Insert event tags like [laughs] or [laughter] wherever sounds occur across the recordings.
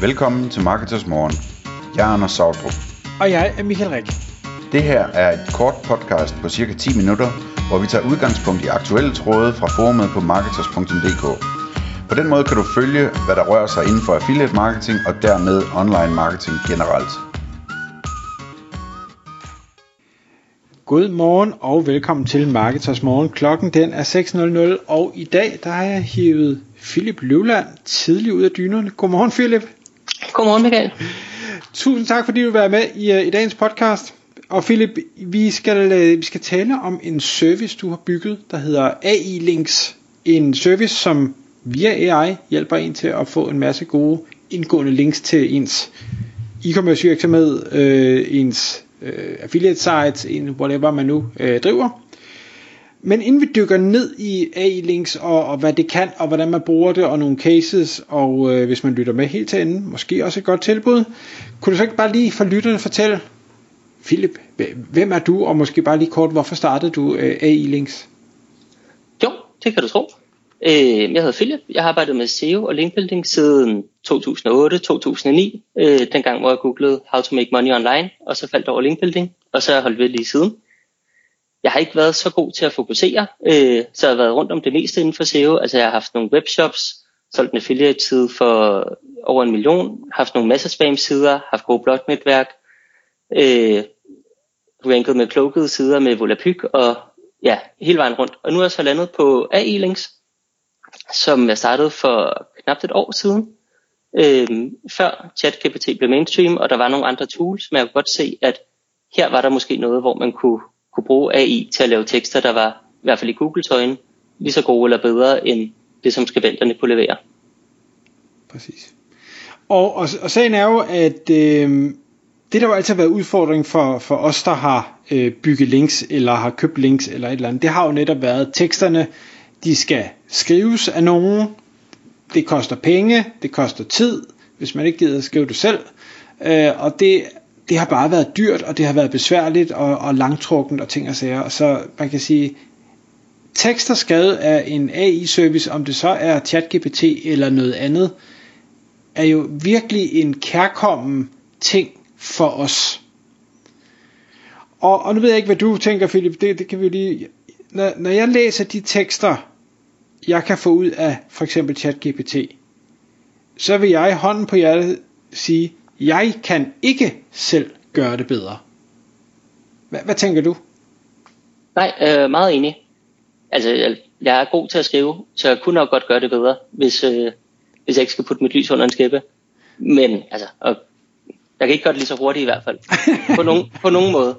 Velkommen til Marketers Morgen. Jeg er Anders Sautrup. Og jeg er Michael Rik. Det her er et kort podcast på cirka 10 minutter, hvor vi tager udgangspunkt i aktuelle tråde fra forumet på marketers.dk. På den måde kan du følge, hvad der rører sig inden for affiliate marketing og dermed online marketing generelt. God morgen og velkommen til Marketers Morgen. Klokken den er 6.00, og i dag der har jeg hivet Philip Løvland tidligt ud af dynerne. Godmorgen Philip. Godmorgen Michael. Tusind tak fordi du vil være med i, øh, i dagens podcast. Og Philip, vi skal, øh, vi skal tale om en service, du har bygget, der hedder AI Links. En service, som via AI hjælper en til at få en masse gode indgående links til ens e-commerce virksomhed, øh, ens øh, affiliate sites, en whatever man nu øh, driver. Men inden vi dykker ned i AI-links og, og hvad det kan, og hvordan man bruger det, og nogle cases, og øh, hvis man lytter med helt til enden, måske også et godt tilbud, kunne du så ikke bare lige for lytterne fortælle, Philip, hvem er du, og måske bare lige kort, hvorfor startede du øh, AI-links? Jo, det kan du tro. Øh, jeg hedder Philip, jeg har arbejdet med SEO og linkbuilding siden 2008-2009, øh, dengang hvor jeg googlede how to make money online, og så faldt over linkbuilding, og så har jeg holdt ved lige siden jeg har ikke været så god til at fokusere, øh, så jeg har været rundt om det meste inden for SEO. Altså jeg har haft nogle webshops, solgt en affiliate side for over en million, haft nogle masse spam sider, haft gode blognetværk, øh, ranket med klogede sider med Volapyk og ja, hele vejen rundt. Og nu er jeg så landet på AI Links, som jeg startede for knap et år siden, øh, før ChatGPT blev mainstream, og der var nogle andre tools, men jeg kunne godt se, at her var der måske noget, hvor man kunne kunne bruge AI til at lave tekster, der var, i hvert fald i Googles øjne, lige så gode eller bedre end det, som skribenterne kunne levere. Præcis. Og, og, og sagen er jo, at øh, det der jo altid har været udfordring for, for os, der har øh, bygget links, eller har købt links, eller et eller andet, det har jo netop været teksterne, de skal skrives af nogen, det koster penge, det koster tid, hvis man ikke gider at skrive det selv, øh, og det det har bare været dyrt, og det har været besværligt og, og langtrukkent og ting og sager. Så man kan sige, tekster skrevet af en AI-service, om det så er ChatGPT eller noget andet, er jo virkelig en kærkommen ting for os. Og, og nu ved jeg ikke, hvad du tænker, Philip. Det, det kan vi lige... Når, når jeg læser de tekster, jeg kan få ud af for eksempel ChatGPT, så vil jeg hånden på hjertet sige, jeg kan ikke selv gøre det bedre. Hvad, hvad tænker du? Nej, øh, meget enig. Altså, jeg er god til at skrive, så jeg kunne nok godt gøre det bedre, hvis, øh, hvis jeg ikke skal putte mit lys under en skæppe. Men, altså, og, jeg kan ikke gøre det lige så hurtigt i hvert fald. På nogen, på nogen måde.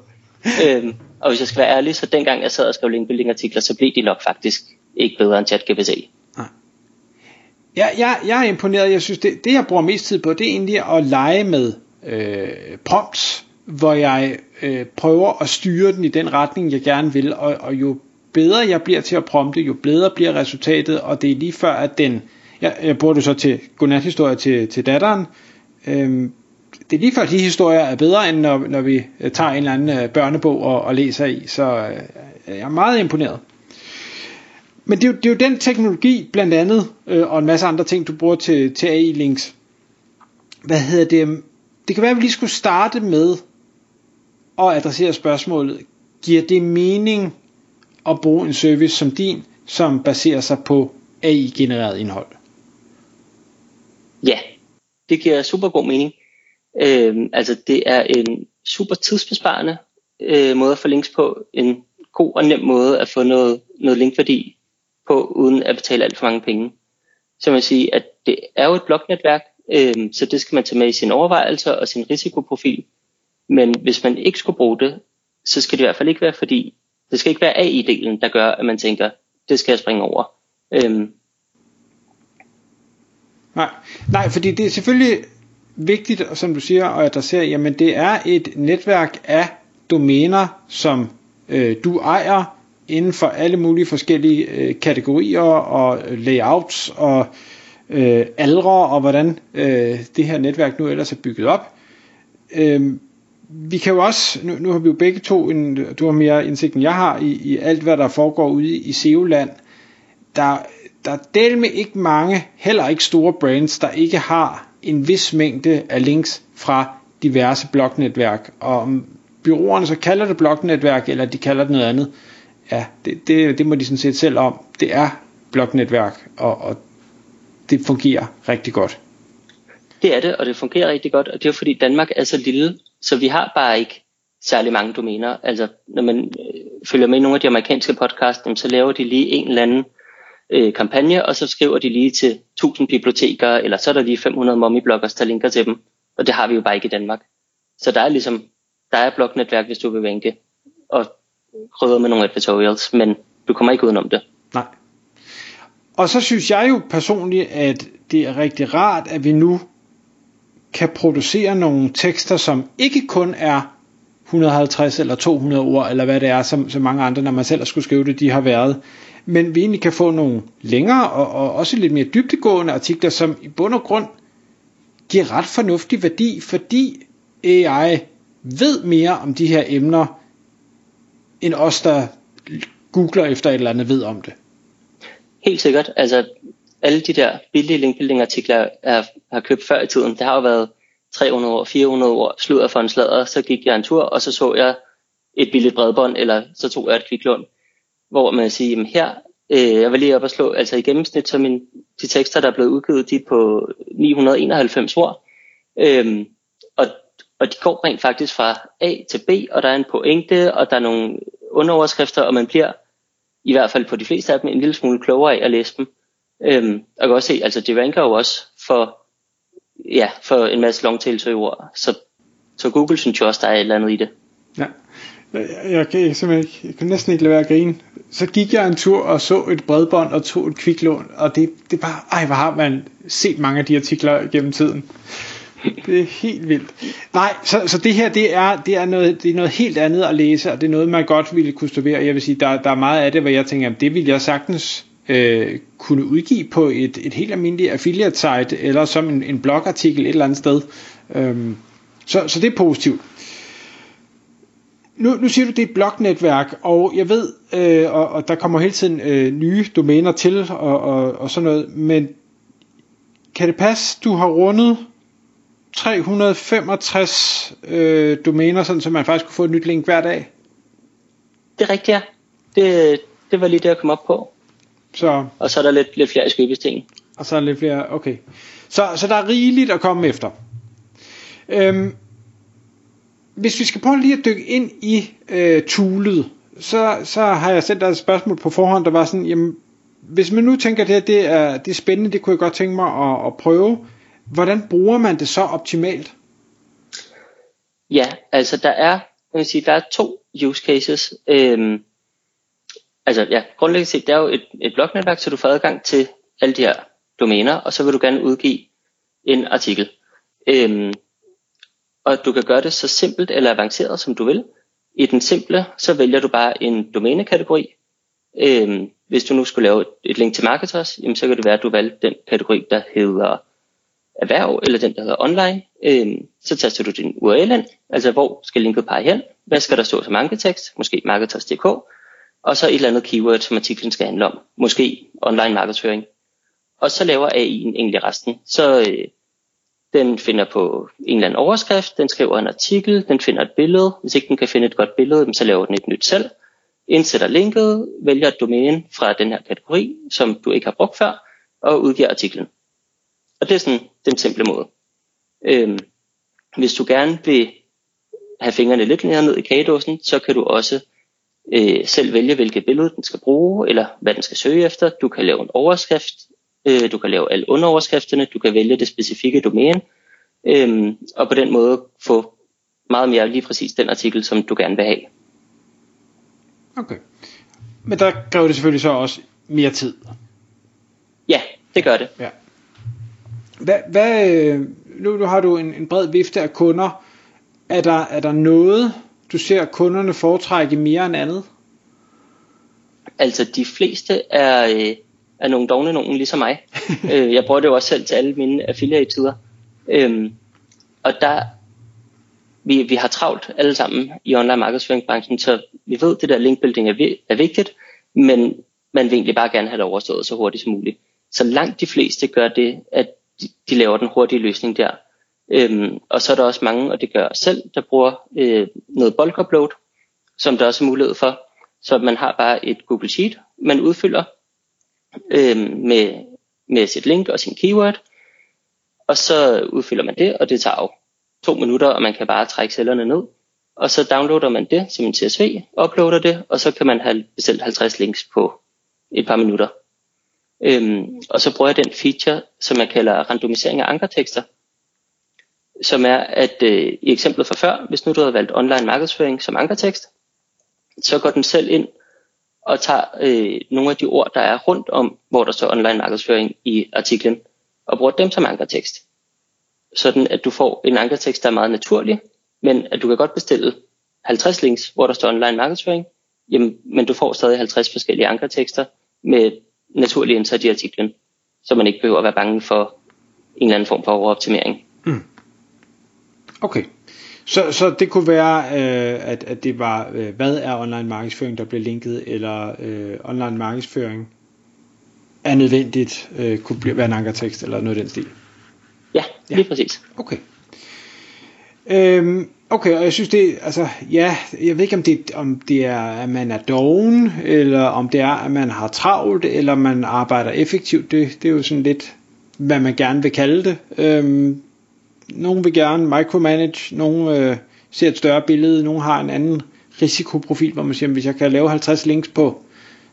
Øhm, og hvis jeg skal være ærlig, så dengang jeg sad og skrev linkbuilding artikler, så blev de nok faktisk ikke bedre end ChatGPT. Ja, jeg, jeg er imponeret. Jeg synes, det, det jeg bruger mest tid på, det er egentlig at lege med øh, prompts, hvor jeg øh, prøver at styre den i den retning, jeg gerne vil. Og, og jo bedre jeg bliver til at prompte, jo bedre bliver resultatet. Og det er lige før, at den... Jeg, jeg bruger det så til godnathistorie til, til datteren. Øhm, det er lige før, at de historier er bedre, end når, når vi øh, tager en eller anden øh, børnebog og, og læser i. Så øh, jeg er meget imponeret. Men det er, jo, det er jo den teknologi, blandt andet, øh, og en masse andre ting, du bruger til, til AI-links. Hvad hedder det? Det kan være, at vi lige skulle starte med at adressere spørgsmålet. Giver det mening at bruge en service som din, som baserer sig på AI-genereret indhold? Ja, det giver super god mening. Øh, altså det er en super tidsbesparende øh, måde at få links på. En god og nem måde at få noget, noget linkværdi på, uden at betale alt for mange penge. Så man siger, at det er jo et bloknetværk, øh, så det skal man tage med i sine overvejelser og sin risikoprofil. Men hvis man ikke skulle bruge det, så skal det i hvert fald ikke være fordi, det skal ikke være AI-delen, der gør, at man tænker, det skal jeg springe over. Øhm. Nej, nej, fordi det er selvfølgelig vigtigt, som du siger, at adressere, jamen det er et netværk af domæner, som øh, du ejer, inden for alle mulige forskellige øh, kategorier og øh, layouts og øh, aldre og hvordan øh, det her netværk nu ellers er bygget op. Øh, vi kan jo også, nu, nu har vi jo begge to, en, du har mere indsigt end jeg har, i, i alt hvad der foregår ude i SEO-land. Der, der er del med ikke mange, heller ikke store brands, der ikke har en vis mængde af links fra diverse blognetværk. Og om byråerne så kalder det blognetværk, eller de kalder det noget andet, ja, det, det, det må de sådan set selv om. Det er blognetværk, og, og det fungerer rigtig godt. Det er det, og det fungerer rigtig godt, og det er fordi Danmark er så lille, så vi har bare ikke særlig mange domæner. Altså, når man øh, følger med i nogle af de amerikanske podcasts, så laver de lige en eller anden øh, kampagne, og så skriver de lige til 1000 biblioteker, eller så er der lige 500 mommybloggers, der linker til dem. Og det har vi jo bare ikke i Danmark. Så der er ligesom, der er blognetværk, hvis du vil vænke, og krydder med nogle advertorials, men du kommer ikke udenom det. Nej. Og så synes jeg jo personligt, at det er rigtig rart, at vi nu kan producere nogle tekster, som ikke kun er 150 eller 200 ord, eller hvad det er, som, som mange andre, når man selv har skulle skrive det, de har været. Men vi egentlig kan få nogle længere og, og også lidt mere dybtegående artikler, som i bund og grund giver ret fornuftig værdi, fordi AI ved mere om de her emner, end os, der googler efter et eller andet, ved om det. Helt sikkert. Altså, alle de der billige linkbuilding artikler, jeg har købt før i tiden, det har jo været 300 år, 400 år, sludder for en sladder, så gik jeg en tur, og så så jeg et billigt bredbånd, eller så tog jeg et kviklån, hvor man siger, jamen her, øh, jeg vil lige op og slå, altså i gennemsnit, så min, de tekster, der er blevet udgivet, de er på 991 ord, øhm, og, de går rent faktisk fra A til B, og der er en pointe, og der er nogle underoverskrifter, og man bliver i hvert fald på de fleste af dem en lille smule klogere af at læse dem. Øhm, og kan også se, altså de ranker jo også for ja, for en masse longtail-søgeord. Så, så Google synes jo også, der er et eller andet i det. Ja. Jeg, jeg, kan, jeg, simpelthen ikke, jeg kan næsten ikke lade være at grine. Så gik jeg en tur og så et bredbånd og tog et kviklån, og det, det bare, ej, hvor har man set mange af de artikler gennem tiden. [laughs] Det er helt vildt. Nej, så, så det her, det er, det, er noget, det er noget helt andet at læse, og det er noget, man godt ville kunne studere. Jeg vil sige, der, der er meget af det, hvor jeg tænker, det vil jeg sagtens øh, kunne udgive på et, et helt almindeligt affiliate site, eller som en, en blogartikel et eller andet sted. Øhm, så, så det er positivt. Nu, nu siger du, det er et blognetværk, og jeg ved, øh, og, og der kommer hele tiden øh, nye domæner til, og, og, og sådan noget, men kan det passe, du har rundet 365 øh, domæner, sådan så man faktisk kunne få et nyt link hver dag? Det er rigtigt, ja. Det, det var lige det, jeg kom op på. Så, og så er der lidt, lidt flere skøbesting. Og så er der lidt flere, okay. Så, så der er rigeligt at komme efter. Øhm, hvis vi skal prøve lige at dykke ind i øh, toolet, så, så har jeg sendt dig et spørgsmål på forhånd, der var sådan, jamen, hvis man nu tænker, det her det er, det er spændende, det kunne jeg godt tænke mig at, at prøve, hvordan bruger man det så optimalt? Ja, altså der er, jeg vil sige, der er to use cases. Øhm, altså ja, grundlæggende set, det er jo et, et blognetværk, så du får adgang til alle de her domæner, og så vil du gerne udgive en artikel. Øhm, og du kan gøre det så simpelt eller avanceret, som du vil. I den simple, så vælger du bare en domænekategori. Øhm, hvis du nu skulle lave et, et link til marketers, jamen, så kan det være, at du valgte den kategori, der hedder erhverv, eller den, der hedder online. øh, så taster du din URL ind, altså hvor skal linket pege hen, hvad skal der stå som anketekst, måske marketers.dk, og så et eller andet keyword, som artiklen skal handle om. Måske online markedsføring. Og så laver AI'en egentlig resten. Så øh, den finder på en eller anden overskrift, den skriver en artikel, den finder et billede. Hvis ikke den kan finde et godt billede, så laver den et nyt selv. Indsætter linket, vælger et domæne fra den her kategori, som du ikke har brugt før, og udgiver artiklen. Og det er sådan den simple måde. Øhm, hvis du gerne vil have fingrene lidt længere ned i kagedåsen, så kan du også øh, selv vælge, hvilket billede den skal bruge, eller hvad den skal søge efter. Du kan lave en overskrift, øh, du kan lave alle underoverskrifterne, du kan vælge det specifikke domæne, øh, og på den måde få meget mere lige præcis den artikel, som du gerne vil have. Okay. Men der kræver det selvfølgelig så også mere tid. Ja, det gør det. Ja. Hvad, hvad, øh, nu, nu har du en, en bred vifte af kunder. Er der, er der noget, du ser kunderne foretrække mere end andet? Altså de fleste er, øh, er nogle dogne nogen ligesom mig. [laughs] øh, jeg bruger det jo også selv til alle mine affiliate-tider. Øhm, og der, vi, vi har travlt alle sammen i online markedsføringsbranchen, så vi ved, at det der linkbuilding er, er vigtigt, men man vil egentlig bare gerne have det overstået så hurtigt som muligt. Så langt de fleste gør det, at de, de laver den hurtige løsning der. Øhm, og så er der også mange, og det gør selv, der bruger øh, noget bulk upload, som der også er mulighed for. Så man har bare et Google Sheet, man udfylder øh, med, med sit link og sin keyword, og så udfylder man det, og det tager jo to minutter, og man kan bare trække cellerne ned. Og så downloader man det som en CSV, uploader det, og så kan man have bestilt 50 links på et par minutter. Øhm, og så bruger jeg den feature, som jeg kalder randomisering af ankertekster, som er, at øh, i eksemplet fra før, hvis nu du har valgt online markedsføring som ankertekst, så går den selv ind og tager øh, nogle af de ord, der er rundt om, hvor der står online markedsføring i artiklen, og bruger dem som ankertekst. Sådan at du får en ankertekst, der er meget naturlig, men at du kan godt bestille 50 links, hvor der står online markedsføring, jamen, men du får stadig 50 forskellige ankertekster med naturlig indsat i artiklen, så man ikke behøver at være bange for en eller anden form for overoptimering. Mm. Okay. Så, så det kunne være, øh, at, at det var, øh, hvad er online markedsføring, der bliver linket, eller øh, online markedsføring er nødvendigt, øh, kunne blive, være en ankertekst, eller noget af den stil. Ja, lige ja. præcis. Okay. Øhm, okay, og jeg synes det, altså, ja, jeg ved ikke om det, om det er, at man er doven, eller om det er, at man har travlt, eller man arbejder effektivt, det, det er jo sådan lidt, hvad man gerne vil kalde det. Øhm, nogle vil gerne micromanage, nogle øh, ser et større billede, nogle har en anden risikoprofil, hvor man siger, hvis jeg kan lave 50 links på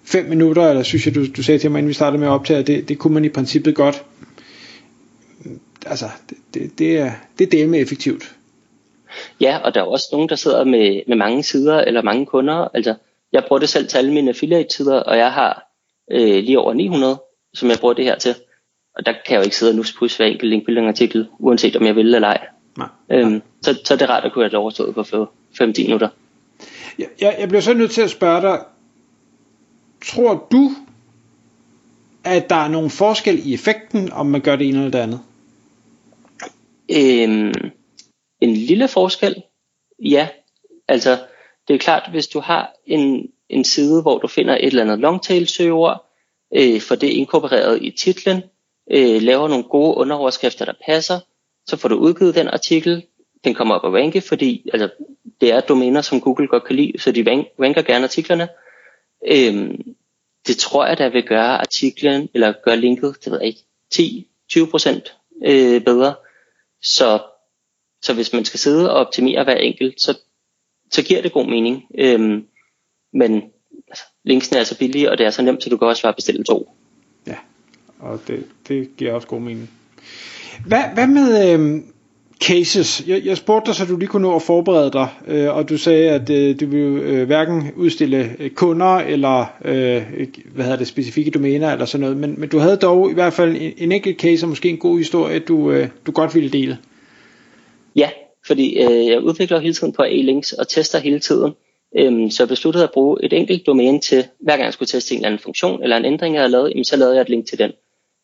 5 minutter, eller synes jeg, du, du sagde til mig, inden vi startede med at optage, det, det kunne man i princippet godt. Altså, det, det, det er, det er del med effektivt. Ja, og der er også nogen, der sidder med, med mange sider eller mange kunder. Altså, jeg bruger det selv til alle mine affiliate-sider, og jeg har øh, lige over 900, som jeg bruger det her til. Og der kan jeg jo ikke sidde og nuspus hver enkelt linkbuilding artikel, uanset om jeg vil eller ej. Nej. Øhm, så, så det er rart at kunne have det overstået på 5-10 minutter. Jeg, jeg, jeg bliver så nødt til at spørge dig, tror du, at der er nogen forskel i effekten, om man gør det ene eller det andet? Øhm, en lille forskel, ja. Altså, det er klart, hvis du har en, en side, hvor du finder et eller andet longtail søgeord, øh, for det inkorporeret i titlen, øh, laver nogle gode underoverskrifter, der passer, så får du udgivet den artikel, den kommer op og ranke, fordi altså, det er domæner, som Google godt kan lide, så de ranker gerne artiklerne. Øhm, det tror jeg, der vil gøre artiklen, eller gøre linket, det ved jeg ikke, 10-20% øh, bedre. Så, så hvis man skal sidde og optimere hver enkelt, så, så giver det god mening. Øhm, men altså, linksene er så billige, og det er så nemt, så du kan også bare bestille to Ja, og det, det giver også god mening. Hvad, hvad med øh, cases? Jeg, jeg spurgte dig, så du lige kunne nå at forberede dig, øh, og du sagde, at øh, du ville øh, hverken udstille øh, kunder eller øh, hvad hedder det, specifikke domæner eller sådan noget, men, men du havde dog i hvert fald en, en enkelt case og måske en god historie, du, øh, du godt ville dele. Ja, fordi øh, jeg udvikler hele tiden på A-links og tester hele tiden. Øhm, så jeg besluttede at bruge et enkelt domæne til, hver gang jeg skulle teste en eller anden funktion eller en ændring, jeg havde lavet, jamen, så lavede jeg et link til den.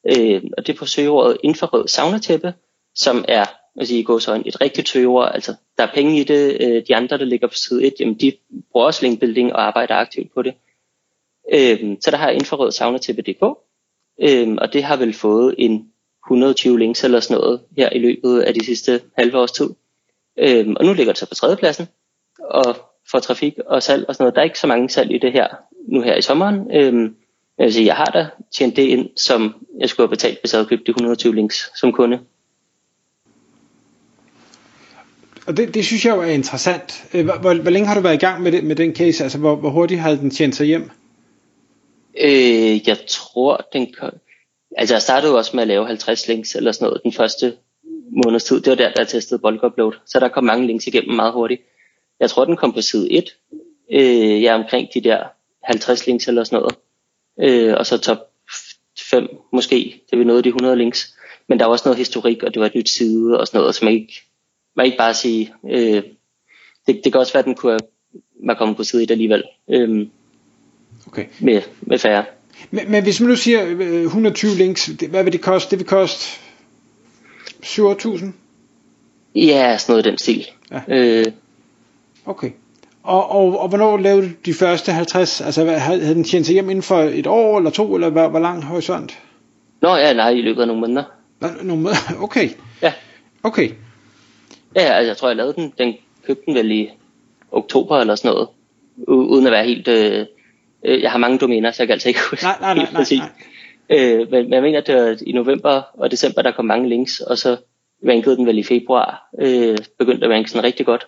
Øh, og det er på søgeordet infrarød saunatæppe, som er vil sige, gå så et rigtigt søgeord. Altså, der er penge i det. Øh, de andre, der ligger på side 1, jamen, de bruger også linkbuilding og arbejder aktivt på det. Øh, så der har jeg infrarød saunatæppe.dk, øh, og det har vel fået en 120 links eller sådan noget her i løbet af de sidste halve års tid. Øh, og nu ligger det så på tredjepladsen, og for trafik og salg og sådan noget. Der er ikke så mange salg i det her nu her i sommeren. Øh, jeg vil sige, jeg har da tjent det ind, som jeg skulle have betalt, hvis jeg havde købt de 120 links som kunde. Og det, det synes jeg jo er interessant. Øh, hvor, hvor, hvor længe har du været i gang med, det, med den case? Altså, hvor, hvor hurtigt har den tjent sig hjem? Øh, jeg tror, den kom... Altså, jeg startede jo også med at lave 50 links eller sådan noget den første måneds tid. Det var der, der jeg testede bulk upload. Så der kom mange links igennem meget hurtigt. Jeg tror, den kom på side 1. Øh, jeg er omkring de der 50 links eller sådan noget øh, og så top 5 måske, det vi nåede de 100 links. Men der var også noget historik, og det var et nyt side og sådan noget, så man ikke, man ikke bare sige, øh, det, det kan også være, at den kunne være kommet på side 1 alligevel, øh, okay. med, med færre. Men, men hvis man nu siger 120 øh, links, hvad vil det koste? Det vil koste 7.000? Ja, sådan noget i den stil. Ja. Øh, okay. Og, og, og hvornår lavede du de første 50? Altså havde den tjent sig hjem inden for et år eller to, eller hvor, hvor lang horisont? Nå ja, nej, i løbet af nogle måneder. Nogle måneder? [laughs] Okay. Ja. Okay. Ja, altså jeg tror, jeg lavede den. Den købte den vel i oktober eller sådan noget. Uden at være helt... Øh, øh, jeg har mange domæner, så jeg kan altså ikke [laughs] huske nej, nej, nej, helt præcis. Nej, nej. Øh, men, men jeg mener, at det var i november og december, der kom mange links, og så rankede den vel i februar. Øh, begyndte at ranke sådan rigtig godt.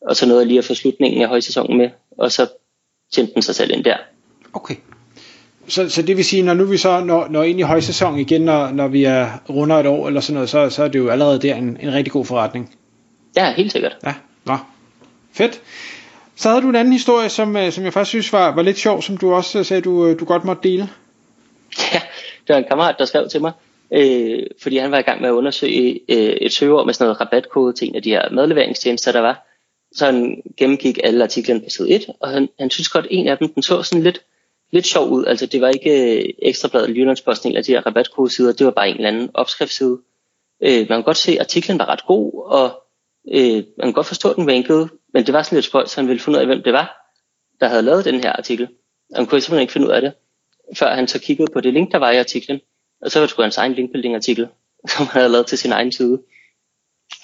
Og så nåede jeg lige at få slutningen af højsæsonen med, og så tjente den sig selv ind der. Okay. Så, så det vil sige, når nu vi så når, når ind i højsæson igen, når, når vi er runder et år eller sådan noget, så, så er det jo allerede der en, en rigtig god forretning. Ja, helt sikkert. Ja, nå. Fedt. Så havde du en anden historie, som, øh, som jeg faktisk synes var, var lidt sjov, som du også øh, sagde, du, øh, du godt måtte dele. [laughs] Ja, det var en kammerat, der skrev til mig, øh, fordi han var i gang med at undersøge øh, et søgeord med sådan noget rabatkode til en af de her madleveringstjenester, der var. Så han gennemgik alle artiklerne på side 1, og han, han synes godt, at en af dem den så sådan lidt, lidt sjov ud. Altså det var ikke øh, Ekstrabladet Jyllandsposten eller de her rabatkodesider, det var bare en eller anden opskriftside. Øh, man kan godt se, at artiklen var ret god, og øh, man kan godt forstå, at den rankede, men det var sådan lidt spøjt, så han ville finde ud af, hvem det var, der havde lavet den her artikel. Og han kunne simpelthen ikke finde ud af det, før han så kiggede på det link, der var i artiklen. Og så var det sgu hans egen linkbuilding artikel, [laughs] som han havde lavet til sin egen side,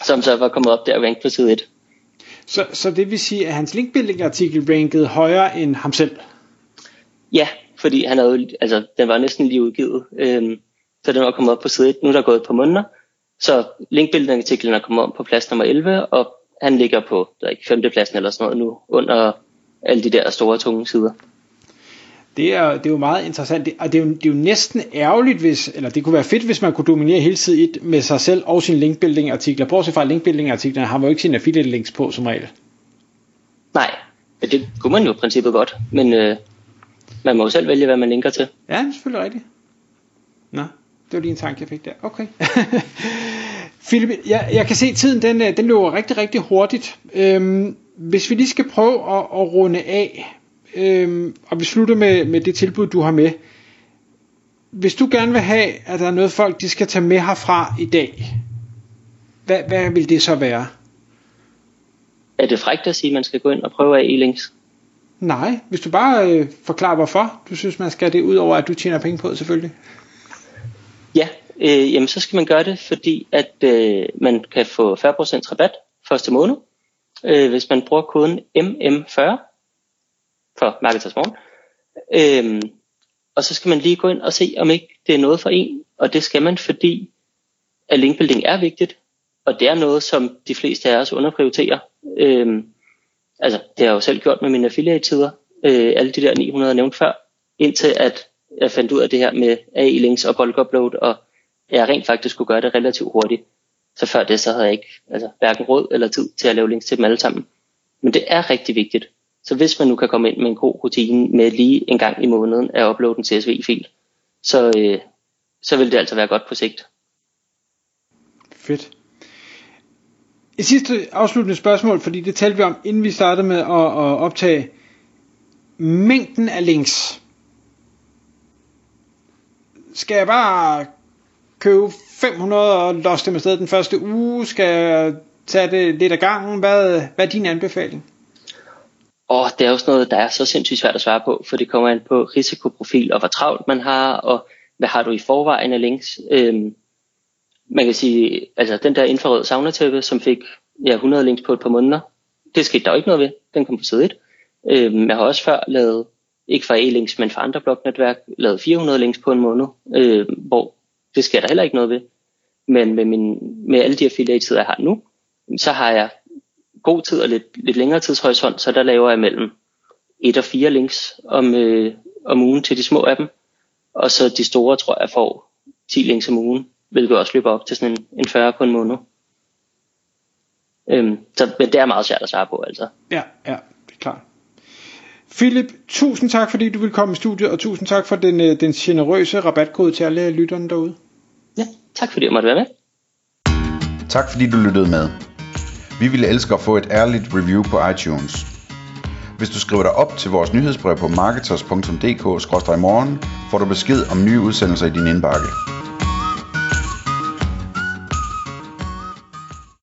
som så var kommet op der og ranket på side 1. Så, så det vil sige, at hans linkbuilding artikel rankede højere end ham selv? Ja, fordi han havde, altså, den var næsten lige udgivet, øhm, så den var kommet op på side 1. Nu er der gået et par måneder, så linkbuilding artiklen er kommet på plads nummer 11, og han ligger på der er ikke, femtepladsen eller sådan noget nu, under alle de der store tunge sider. Det er, det er jo meget interessant, og det er jo, det er jo næsten ærgerligt, hvis, eller det kunne være fedt, hvis man kunne dominere hele tiden et med sig selv og sin linkbuilding artikler. Bortset fra linkbuilding artiklerne har man jo ikke sine affiliate links på som regel. Nej, det kunne man jo i princippet godt, men øh, man må jo selv vælge, hvad man linker til. Ja, det er selvfølgelig rigtigt. Nå, det var lige en tanke, jeg fik der. Okay. [laughs] Philip, jeg, jeg kan se, at tiden den, øh, den løber rigtig, rigtig hurtigt. Øhm, hvis vi lige skal prøve at, at runde af, øhm, og vi slutter med, med det tilbud, du har med. Hvis du gerne vil have, at der er noget folk, de skal tage med herfra i dag, hvad, hvad vil det så være? Er det frækt at sige, at man skal gå ind og prøve af e-links? Nej, hvis du bare øh, forklarer hvorfor du synes, man skal det, ud over at du tjener penge på det selvfølgelig. Ja, øh, jamen så skal man gøre det, fordi at øh, man kan få 40% rabat første måned, øh, hvis man bruger koden MM40 for Marketers Morgen. Øh, og så skal man lige gå ind og se, om ikke det er noget for en. Og det skal man, fordi at linkbuilding er vigtigt, og det er noget, som de fleste af os underprioriterer. Øh, altså, det har jeg jo selv gjort med mine affiliate-tider, øh, alle de der 900 nævnt før, indtil at jeg fandt ud af det her med AI-links og bulk upload, og jeg rent faktisk kunne gøre det relativt hurtigt. Så før det, så havde jeg ikke altså, hverken råd eller tid til at lave links til dem alle sammen. Men det er rigtig vigtigt. Så hvis man nu kan komme ind med en god rutine med lige en gang i måneden at uploade en CSV-fil, så, øh, så vil det altså være godt på sigt. Fedt. Et sidste afsluttende spørgsmål, fordi det talte vi om, inden vi startede med at, at optage mængden af links. Skal jeg bare købe 500 og losse dem afsted den første uge? Skal jeg tage det lidt af gangen? Hvad, hvad er din anbefaling? Og det er jo sådan noget, der er så sindssygt svært at svare på, for det kommer an på risikoprofil og hvor travlt man har, og hvad har du i forvejen af links. Øhm, man kan sige, altså den der infrarød saunatæppe, som fik ja, 100 links på et par måneder, det skete der jo ikke noget ved. Den kom på side 1. Øhm, jeg har også før lavet, ikke for E-links, men for andre blognetværk, lavet 400 links på en måned, øh, hvor det sker der heller ikke noget ved. Men med, min, med alle de affiliates, jeg har nu, så har jeg god tid og lidt, lidt længere tidshorisont, så der laver jeg mellem et og fire links om, øh, om ugen til de små af dem. Og så de store, tror jeg, får 10 links om ugen, hvilket også løber op til sådan en, en 40 på en måned. Øhm, så, men det er meget svært at svare på, altså. Ja, ja, det er klart. Philip, tusind tak, fordi du vil komme i studiet, og tusind tak for den, øh, den generøse rabatkode til alle lytterne derude. Ja, tak fordi jeg måtte være med. Tak fordi du lyttede med. Vi ville elske at få et ærligt review på iTunes. Hvis du skriver dig op til vores nyhedsbrev på marketers.dk-morgen, får du besked om nye udsendelser i din indbakke.